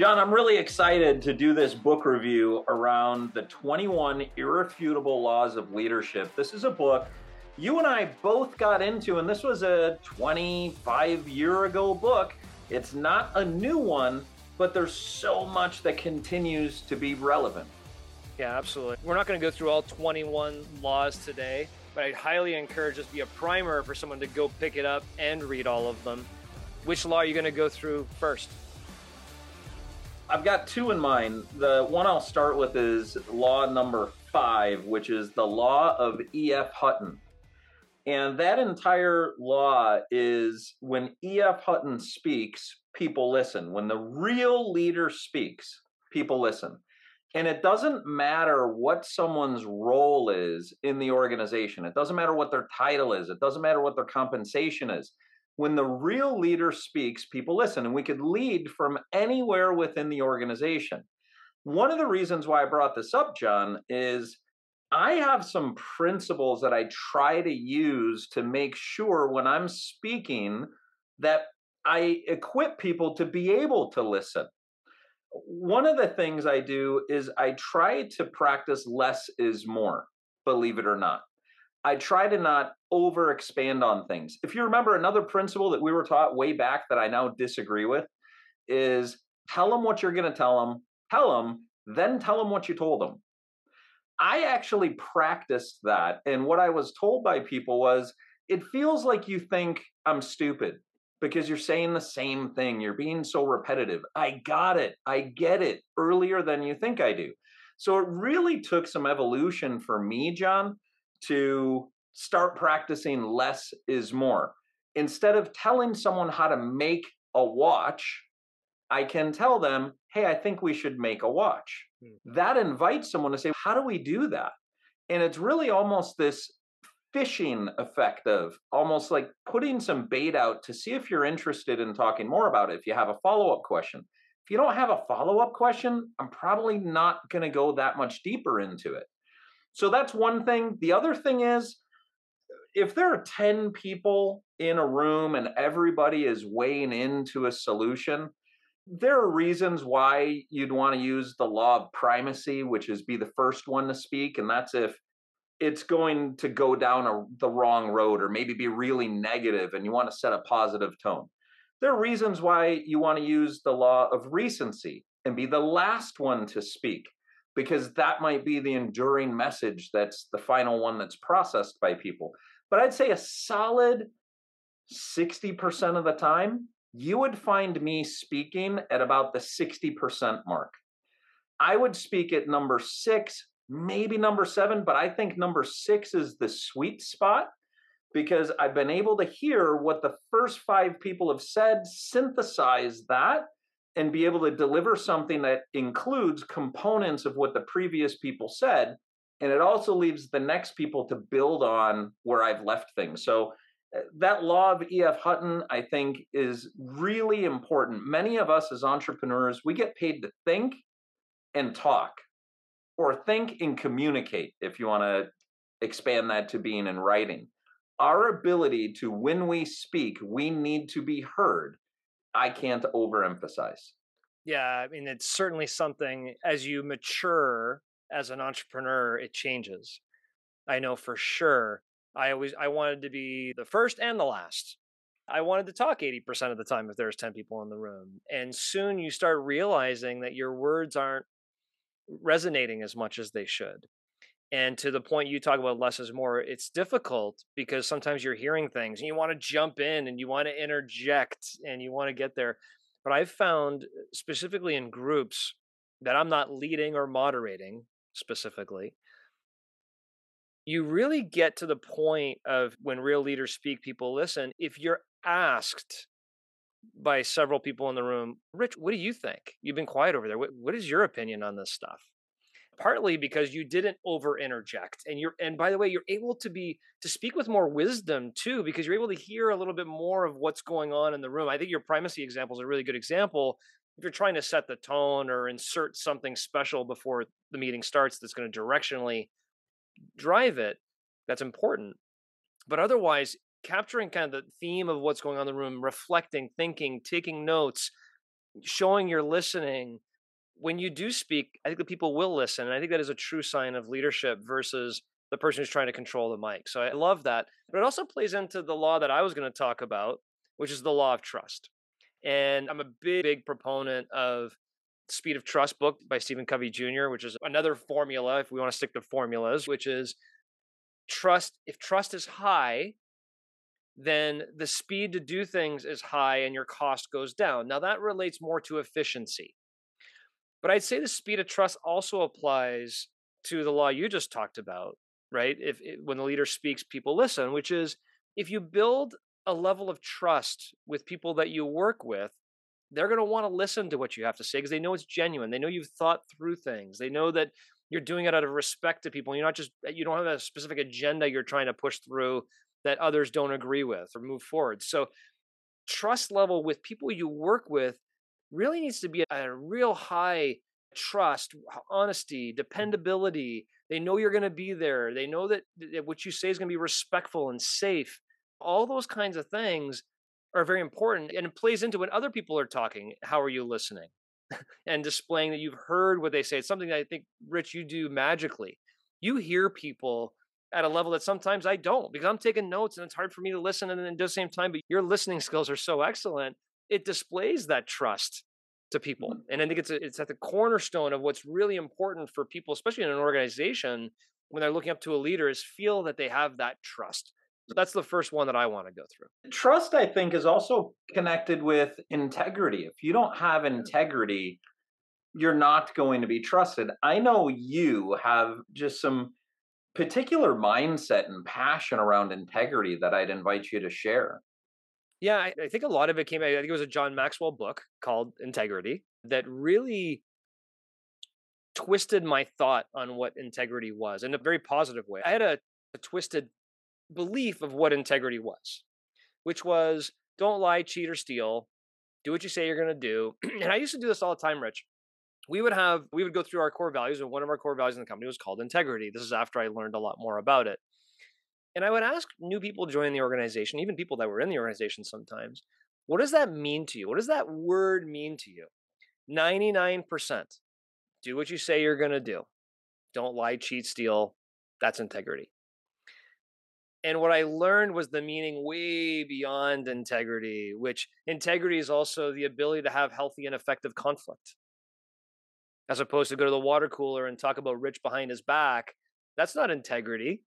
John, I'm really excited to do this book review around the 21 Irrefutable Laws of Leadership. This is a book you and I both got into, and this was a 25 year ago book. It's not a new one, but there's so much that continues to be relevant. Yeah, absolutely. We're not going to go through all 21 laws today, but I'd highly encourage this be a primer for someone to go pick it up and read all of them. Which law are you going to go through first? I've got two in mind. The one I'll start with is law number five, which is the law of E.F. Hutton. And that entire law is when E.F. Hutton speaks, people listen. When the real leader speaks, people listen. And it doesn't matter what someone's role is in the organization. It doesn't matter what their title is. It doesn't matter what their compensation is. When the real leader speaks, people listen. And we could lead from anywhere within the organization. One of the reasons why I brought this up, John, is I have some principles that I try to use to make sure when I'm speaking that I equip people to be able to listen. One of the things I do is I try to practice less is more, believe it or not. I try to not over expand on things. If you remember another principle that we were taught way back that I now disagree with is tell them what you're going to tell them, tell them, then tell them what you told them. I actually practiced that. And what I was told by people was it feels like you think I'm stupid because you're saying the same thing. You're being so repetitive. I got it. I get it earlier than you think I do. So it really took some evolution for me, John, to start practicing less is more. Instead of telling someone how to make a watch, I can tell them, hey, I think we should make a watch. Hmm. That invites someone to say, how do we do that? And it's really almost this fishing effect of almost like putting some bait out to see if you're interested in talking more about it. If you have a follow up question, if you don't have a follow up question, I'm probably not going to go that much deeper into it. So that's one thing. The other thing is, if there are 10 people in a room and everybody is weighing into a solution, there are reasons why you'd want to use the law of primacy, which is be the first one to speak. And that's if it's going to go down a, the wrong road or maybe be really negative and you want to set a positive tone. There are reasons why you want to use the law of recency and be the last one to speak, because that might be the enduring message that's the final one that's processed by people. But I'd say a solid 60% of the time, you would find me speaking at about the 60% mark. I would speak at number six, maybe number seven, but I think number six is the sweet spot because I've been able to hear what the first five people have said, synthesize that, and be able to deliver something that includes components of what the previous people said. And it also leaves the next people to build on where I've left things. So uh, that law of E.F. Hutton, I think, is really important. Many of us as entrepreneurs, we get paid to think and talk, or think and communicate, if you want to expand that to being in writing. Our ability to, when we speak, we need to be heard. I can't overemphasize. Yeah, I mean, it's certainly something as you mature as an entrepreneur, it changes. I know for sure I always I wanted to be the first and the last. I wanted to talk 80% of the time if there's 10 people in the room. And soon you start realizing that your words aren't resonating as much as they should. And to the point you talk about less is more, it's difficult because sometimes you're hearing things and you want to jump in and you want to interject and you want to get there. But I've found specifically in groups that I'm not leading or moderating specifically, you really get to the point of when real leaders speak, people listen. If you're asked by several people in the room, Rich, what do you think? You've been quiet over there. what, what is your opinion on this stuff? Partly because you didn't over interject. And you're and by the way, you're able to be to speak with more wisdom too, because you're able to hear a little bit more of what's going on in the room. I think your primacy example is a really good example. If you're trying to set the tone or insert something special before the meeting starts that's going to directionally drive it, that's important. But otherwise, capturing kind of the theme of what's going on in the room, reflecting, thinking, taking notes, showing you're listening when you do speak, I think the people will listen. And I think that is a true sign of leadership versus the person who's trying to control the mic. So I love that. But it also plays into the law that I was going to talk about, which is the law of trust. And I'm a big, big proponent of Speed of Trust book by Stephen Covey Jr., which is another formula, if we want to stick to formulas, which is trust. If trust is high, then the speed to do things is high and your cost goes down. Now, that relates more to efficiency. But I'd say the speed of trust also applies to the law you just talked about, right? If, if when the leader speaks, people listen, which is if you build a level of trust with people that you work with, they're going to want to listen to what you have to say because they know it's genuine. They know you've thought through things. They know that you're doing it out of respect to people. You're not just eh, you don't have a specific agenda you're trying to push through that others don't agree with or move forward. So trust level with people you work with really needs to be a real high trust, honesty, mm. dependability. They know you're going to be there. They know that, that what you say is going to be respectful and safe. All those kinds of things are very important and it plays into when other people are talking. How are you listening? and displaying that you've heard what they say. It's something that I think, Rich, you do magically. You hear people at a level that sometimes I don't because I'm taking notes and it's hard for me to listen. And then at the same time, but your listening skills are so excellent it displays that trust to people. Mm-hmm. And I think it's a, it's at the cornerstone of what's really important for people, especially in an organization when they're looking up to a leader, is feel that they have that trust. So that's the first one that I want to go through. Trust, I think, is also connected with integrity. If you don't have integrity, you're not going to be trusted. I know you have just some particular mindset and passion around integrity that I'd invite you to share. Yeah, I, I think a lot of it came. I think it was a John Maxwell book called Integrity that really twisted my thought on what integrity was in a very positive way. I had a, a twisted belief of what integrity was, which was don't lie, cheat, or steal. Do what you say you're going to do. and I used to do this all the time, Rich. We would have we would go through our core values, and one of our core values in the company was called integrity. This is after I learned a lot more about it. And I would ask new people joining the organization, even people that were in the organization sometimes, what does that mean to you? What does that word mean to you? 99% do what you say you're going to do. Don't lie, cheat, steal. That's integrity. And what I learned was the meaning way beyond integrity, which integrity is also the ability to have healthy and effective conflict. As opposed to go to the water cooler and talk about Rich behind his back. That's not integrity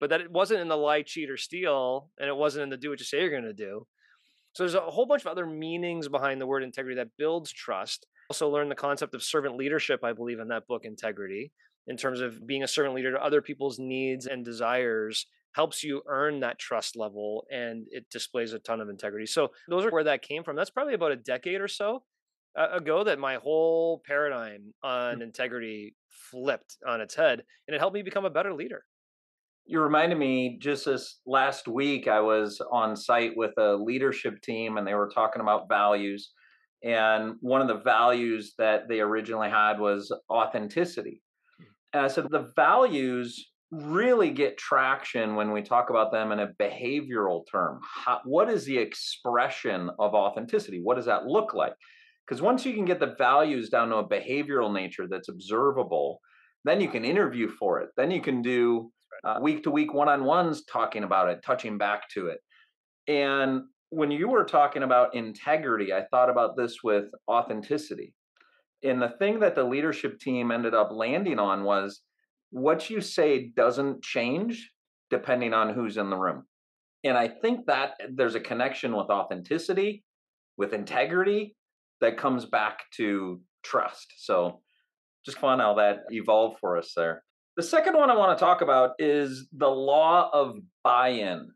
but that it wasn't in the lie, cheat, or steal, and it wasn't in the do what you say you're going to do. So there's a whole bunch of other meanings behind the word integrity that builds trust. Also learn the concept of servant leadership, I believe, in that book, Integrity, in terms of being a servant leader to other people's needs and desires helps you earn that trust level and it displays a ton of integrity. So those are where that came from. That's probably about a decade or so uh, ago that my whole paradigm on integrity flipped on its head and it helped me become a better leader you reminded me just this last week i was on site with a leadership team and they were talking about values and one of the values that they originally had was authenticity and i said the values really get traction when we talk about them in a behavioral term. How, what is the expression of authenticity? What does that look like? Because once you can get the values down to a behavioral nature that's observable then you can interview for it then you can do uh, week to week one on ones talking about it, touching back to it. And when you were talking about integrity, I thought about this with authenticity. And the thing that the leadership team ended up landing on was what you say doesn't change depending on who's in the room. And I think that there's a connection with authenticity, with integrity that comes back to trust. So just fun how that evolved for us there. The second one I want to talk about is the law of buy in.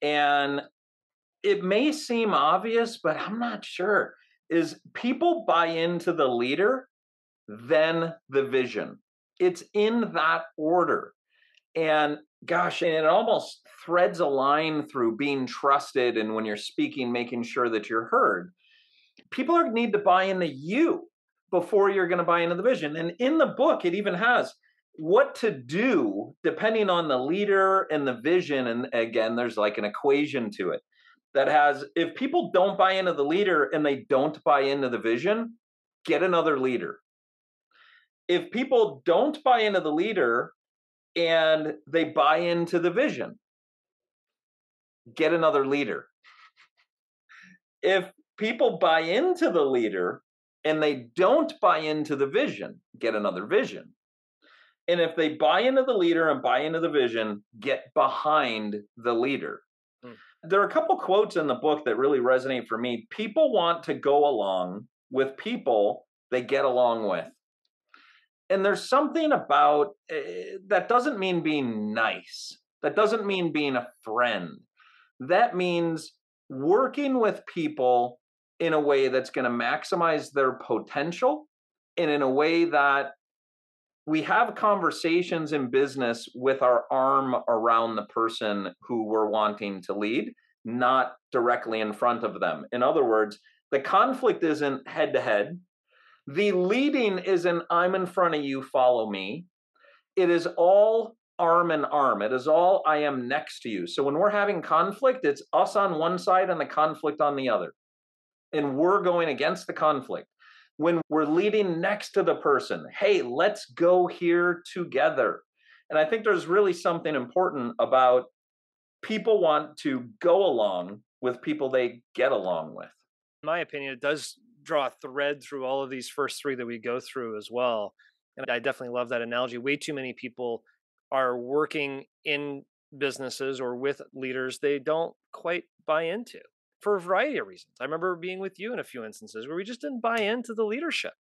And it may seem obvious, but I'm not sure. Is people buy into the leader, then the vision. It's in that order. And gosh, and it almost threads a line through being trusted and when you're speaking, making sure that you're heard. People are, need to buy into you before you're going to buy into the vision. And in the book, it even has what to do depending on the leader and the vision and again there's like an equation to it that has if people don't buy into the leader and they don't buy into the vision, get another leader. If people don't buy into the leader and they buy into the vision, get another leader. If people buy into the leader and they don't buy into the vision, get another vision. And if they buy into the leader and buy into the vision, get behind the leader. Hmm. There are a couple quotes in the book that really resonate for me. People want to go along with people they get along with. And there's something about uh, that doesn't mean being nice. That doesn't mean being a friend. That means working with people in a way that's going to maximize their potential and in a way that we have conversations in business with our arm around the person who we're wanting to lead, not directly in front of them. In other words, the conflict isn't head to head. The leading isn't I'm in front of you, follow me. It is all arm in arm. It is all I am next to you. So when we're having conflict, it's us on one side and the conflict on the other. And we're going against the conflict when we're leading next to the person. Hey, let's go here together. And I think there's really something important about people want to go along with people they get along with. In my opinion, it does draw a thread through all of these first three that we go through as well. And I definitely love that analogy. Way too many people are working in businesses or with leaders they don't quite buy into for a variety of reasons. I remember being with you in a few instances where we just didn't buy into the leadership.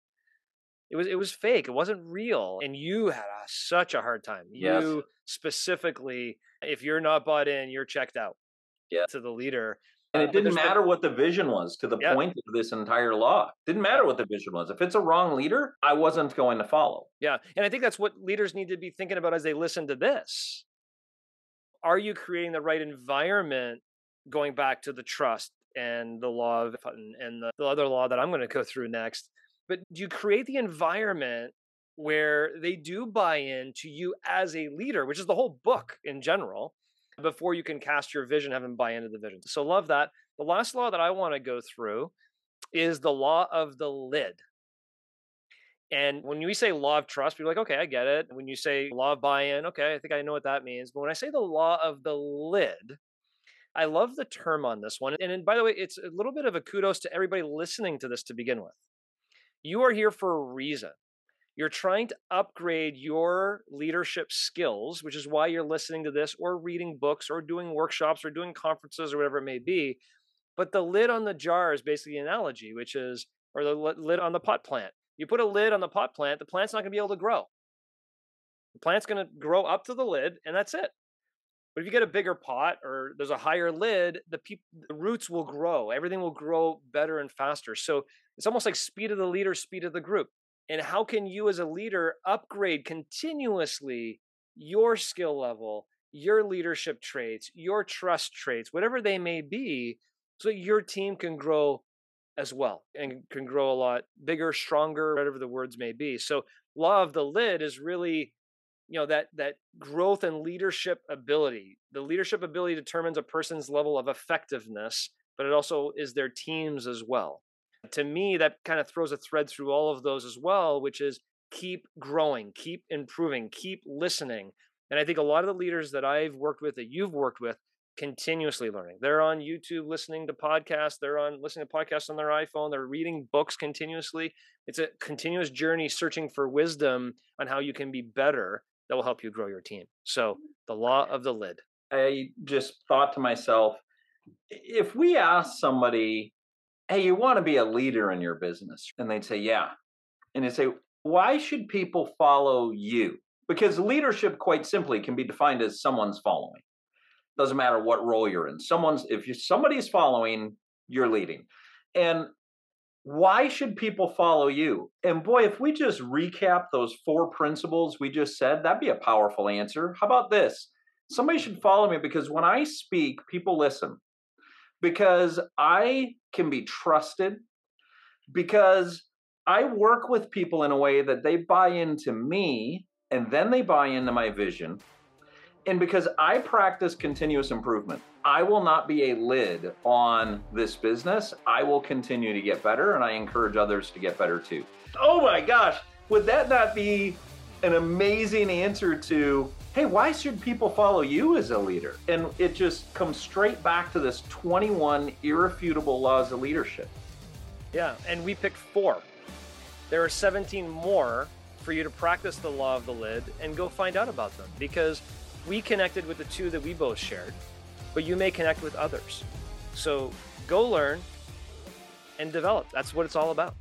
It was it was fake. It wasn't real, and you had a, such a hard time. Yes. You specifically, if you're not bought in, you're checked out. Yeah. To the leader. And it uh, didn't matter what the vision was to the yeah. point of this entire law. Didn't matter what the vision was. If it's a wrong leader, I wasn't going to follow. Yeah. And I think that's what leaders need to be thinking about as they listen to this. Are you creating the right environment going back to the trust and the law of and the, the other law that I'm going to go through next. But you create the environment where they do buy in to you as a leader, which is the whole book in general, before you can cast your vision, have them buy into the vision. So love that. The last law that I want to go through is the law of the lid. And when we say law of trust, are like, okay, I get it. When you say law of buy in, okay, I think I know what that means. But when I say the law of the lid, I love the term on this one. And, and by the way, it's a little bit of a kudos to everybody listening to this to begin with. You are here for a reason. You're trying to upgrade your leadership skills, which is why you're listening to this or reading books or doing workshops or doing conferences or whatever it may be. But the lid on the jar is basically an analogy, which is, or the lid on the pot plant. You put a lid on the pot plant, the plant's not going to be able to grow. The plant's going to grow up to the lid, and that's it. But if you get a bigger pot or there's a higher lid, the, pe- the roots will grow. Everything will grow better and faster. So it's almost like speed of the leader, speed of the group. And how can you as a leader upgrade continuously your skill level, your leadership traits, your trust traits, whatever they may be, so your team can grow as well and can grow a lot bigger, stronger, whatever the words may be. So law of the lid is really you know that that growth and leadership ability. The leadership ability determines a person's level of effectiveness but it also is their teams as well. To me that kind of throws a thread through all of those as well which is keep growing keep improving keep listening. And i think a lot of the leaders that i've worked with that you've worked with continuously learning. They're on youtube listening to podcasts they're on listening to podcasts on their iphone they're reading books continuously. It's a continuous journey searching for wisdom on how you can be better that will help you grow your team. So mm. the law of the lid. I just thought to myself, if we ask somebody, hey, you want to be a leader in your business? And they'd say, yeah. And they say, why should people follow you? Because leadership, quite simply, can be defined as someone's following. Doesn't matter what role you're in. Someone's if you somebody's following, you're leading. And why should people follow you? And boy, if we just recap those four principles we just said, that'd be a powerful answer. How about this? Somebody should follow me because when I speak, people listen. Because I can be trusted. Because I work with people in a way that they buy into me and then they buy into my vision. And because I practice continuous improvement, I will not be a lid on this business. I will continue to get better and I encourage others to get better too. Oh my gosh, would that not be an amazing answer to, hey, why should people follow you as a leader? And it just comes straight back to this 21 irrefutable laws of leadership. Yeah, and we picked four. There are 17 more for you to practice the law of the lid and go find out about them because we connected with the two that we both shared, but you may connect with others. So go learn and develop. That's what it's all about.